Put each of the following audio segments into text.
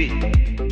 be.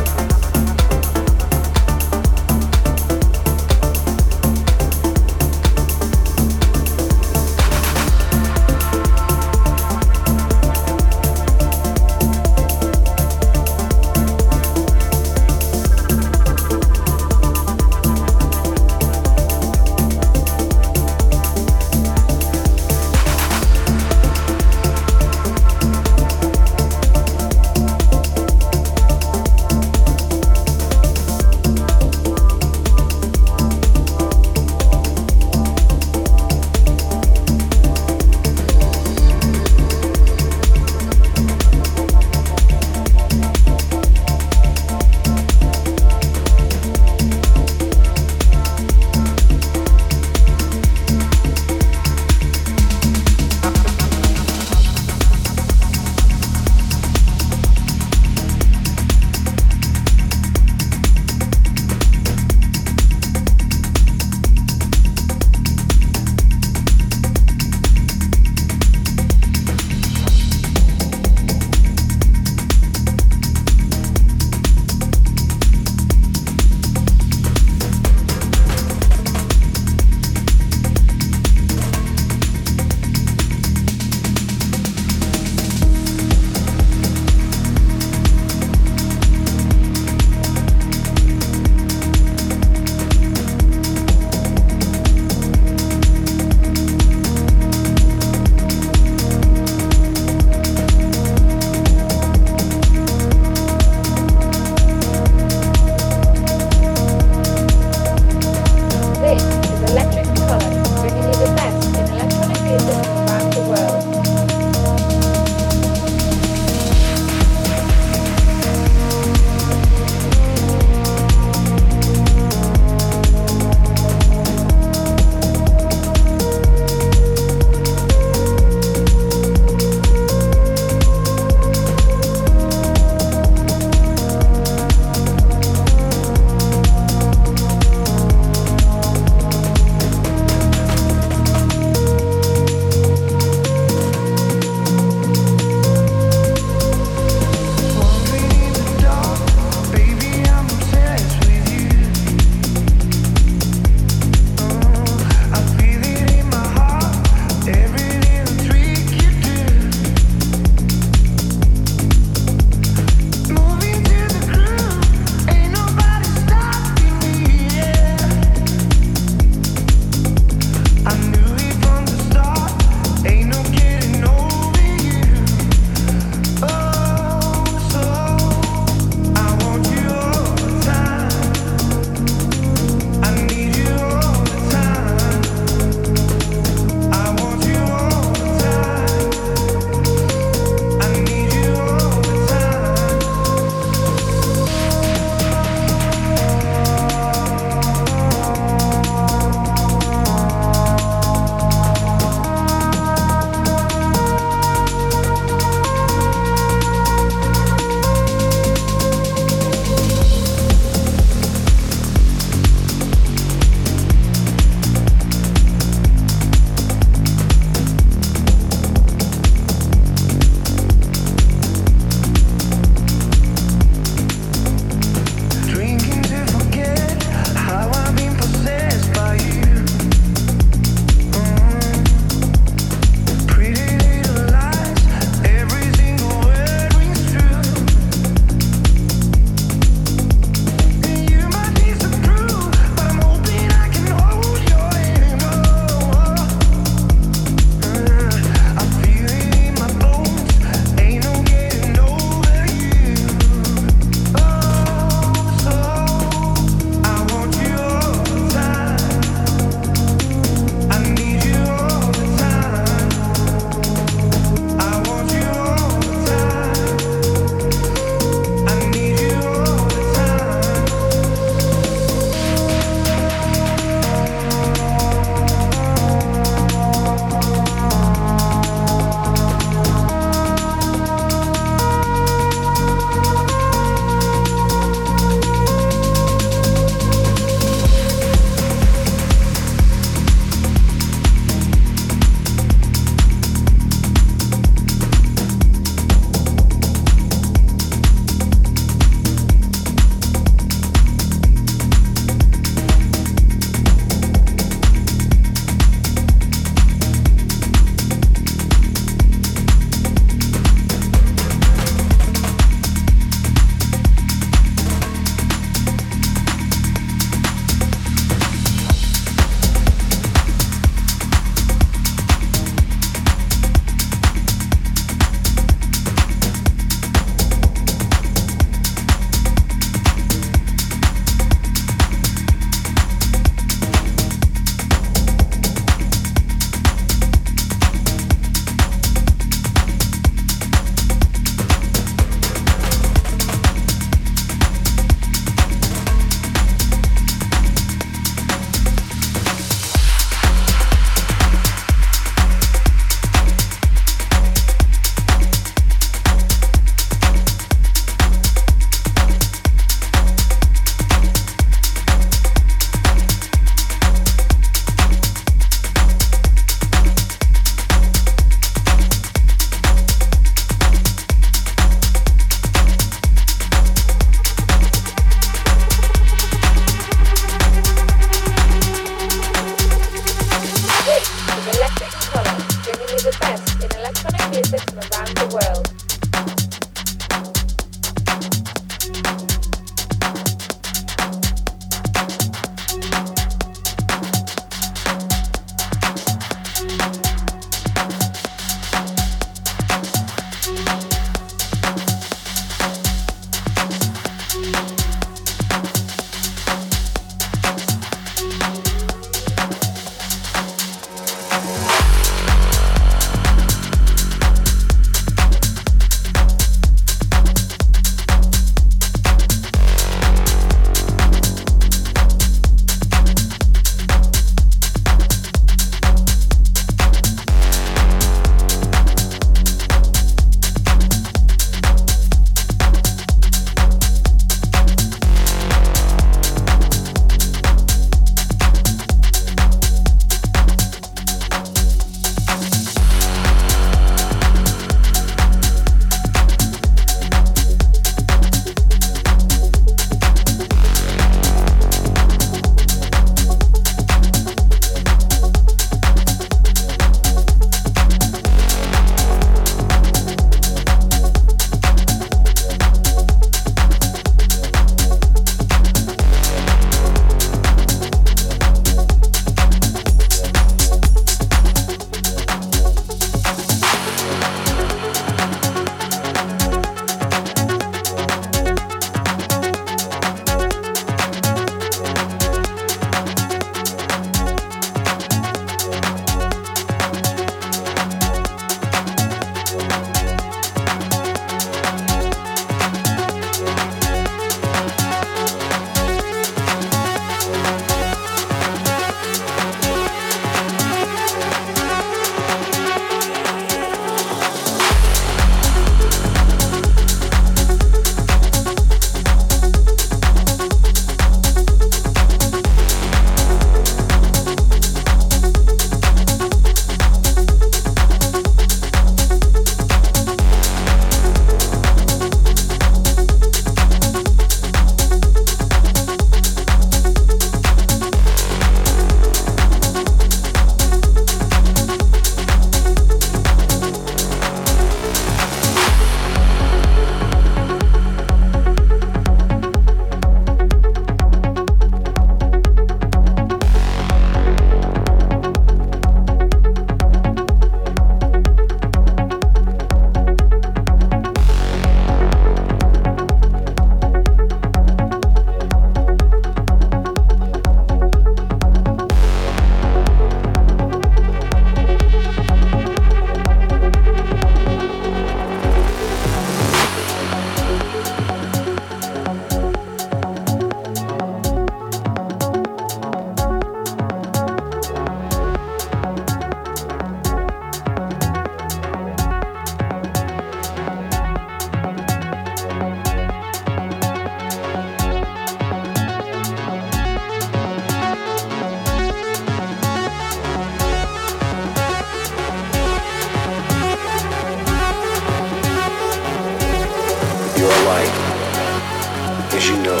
as you know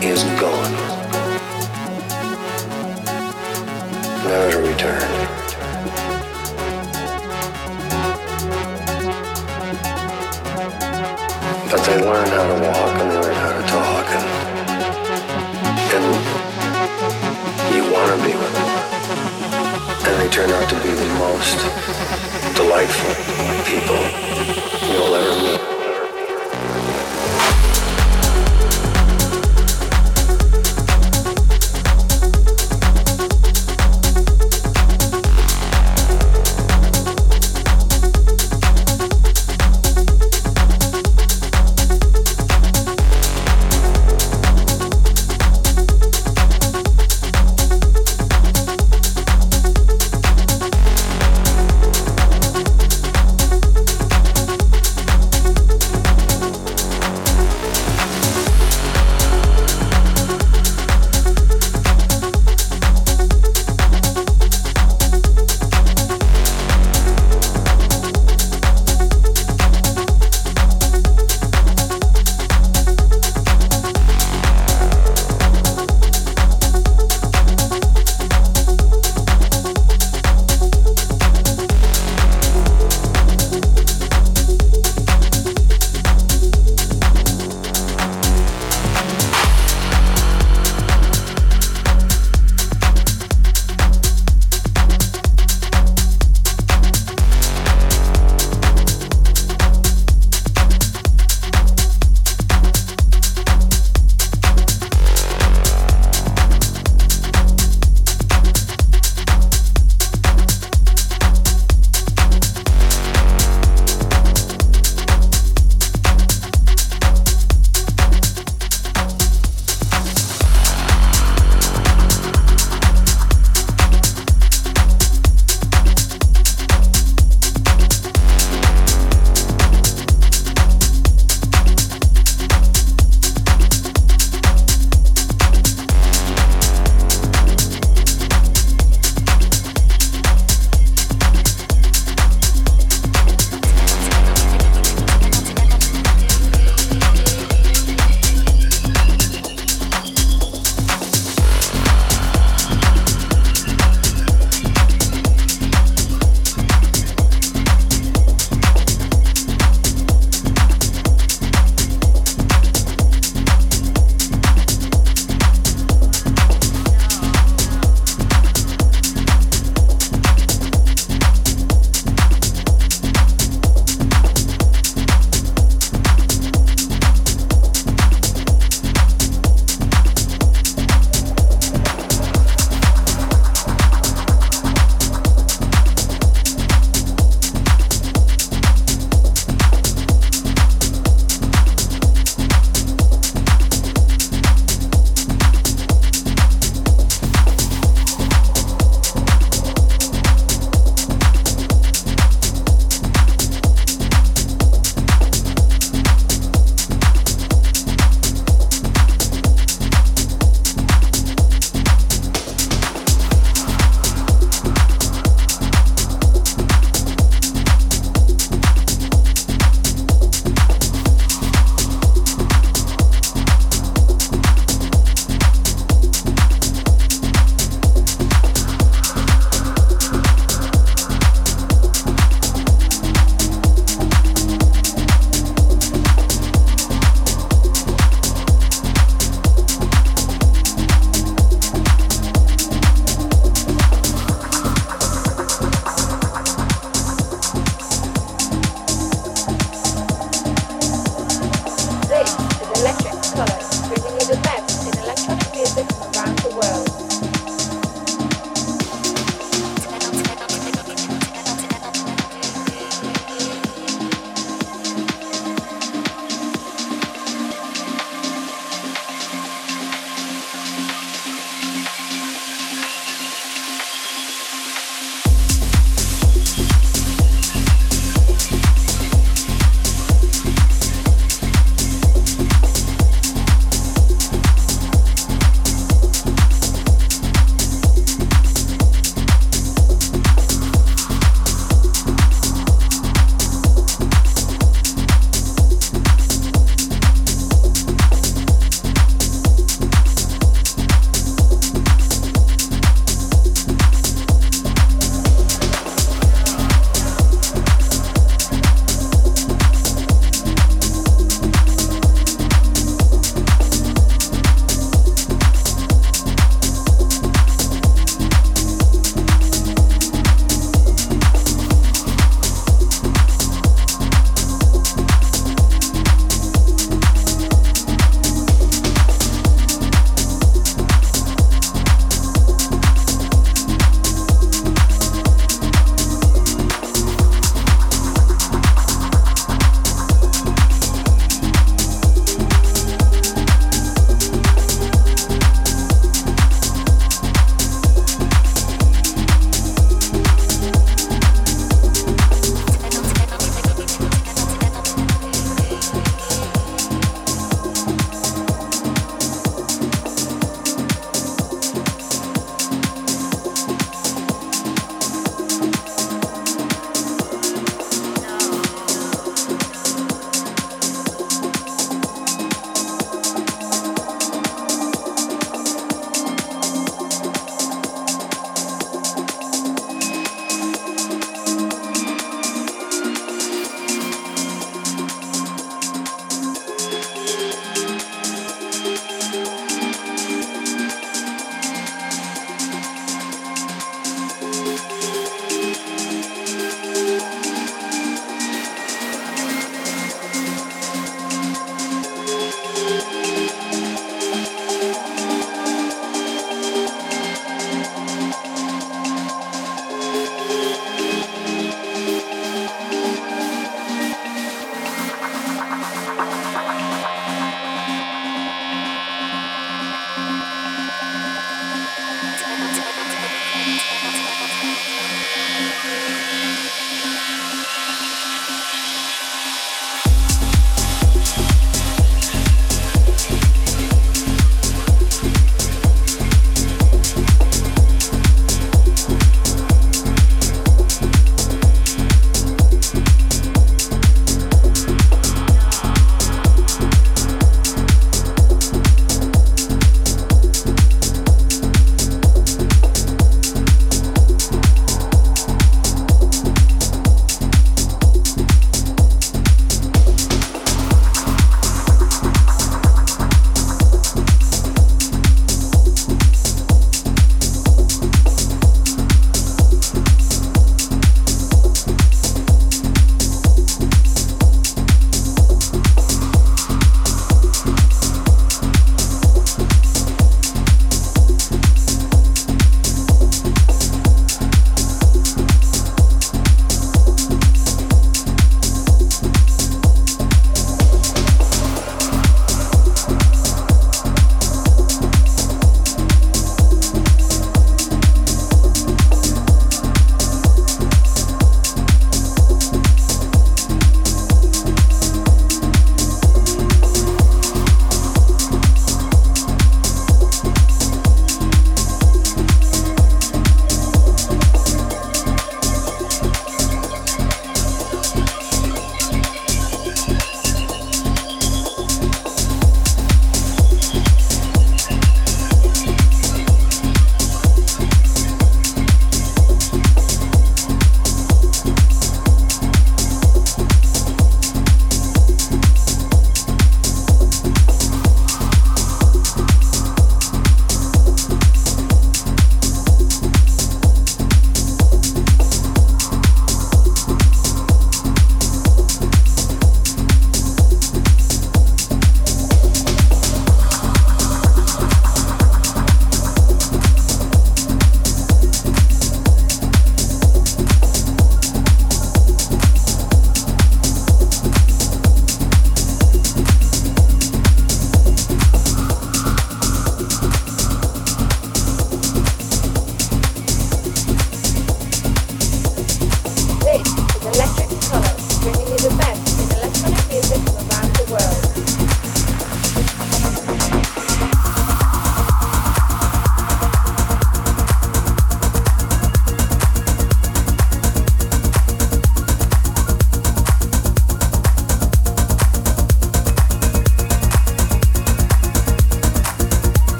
it is gone. Never to return. But they learned how to walk and they learned how to talk and, and you want to be with them. And they turn out to be the most delightful people you'll ever meet.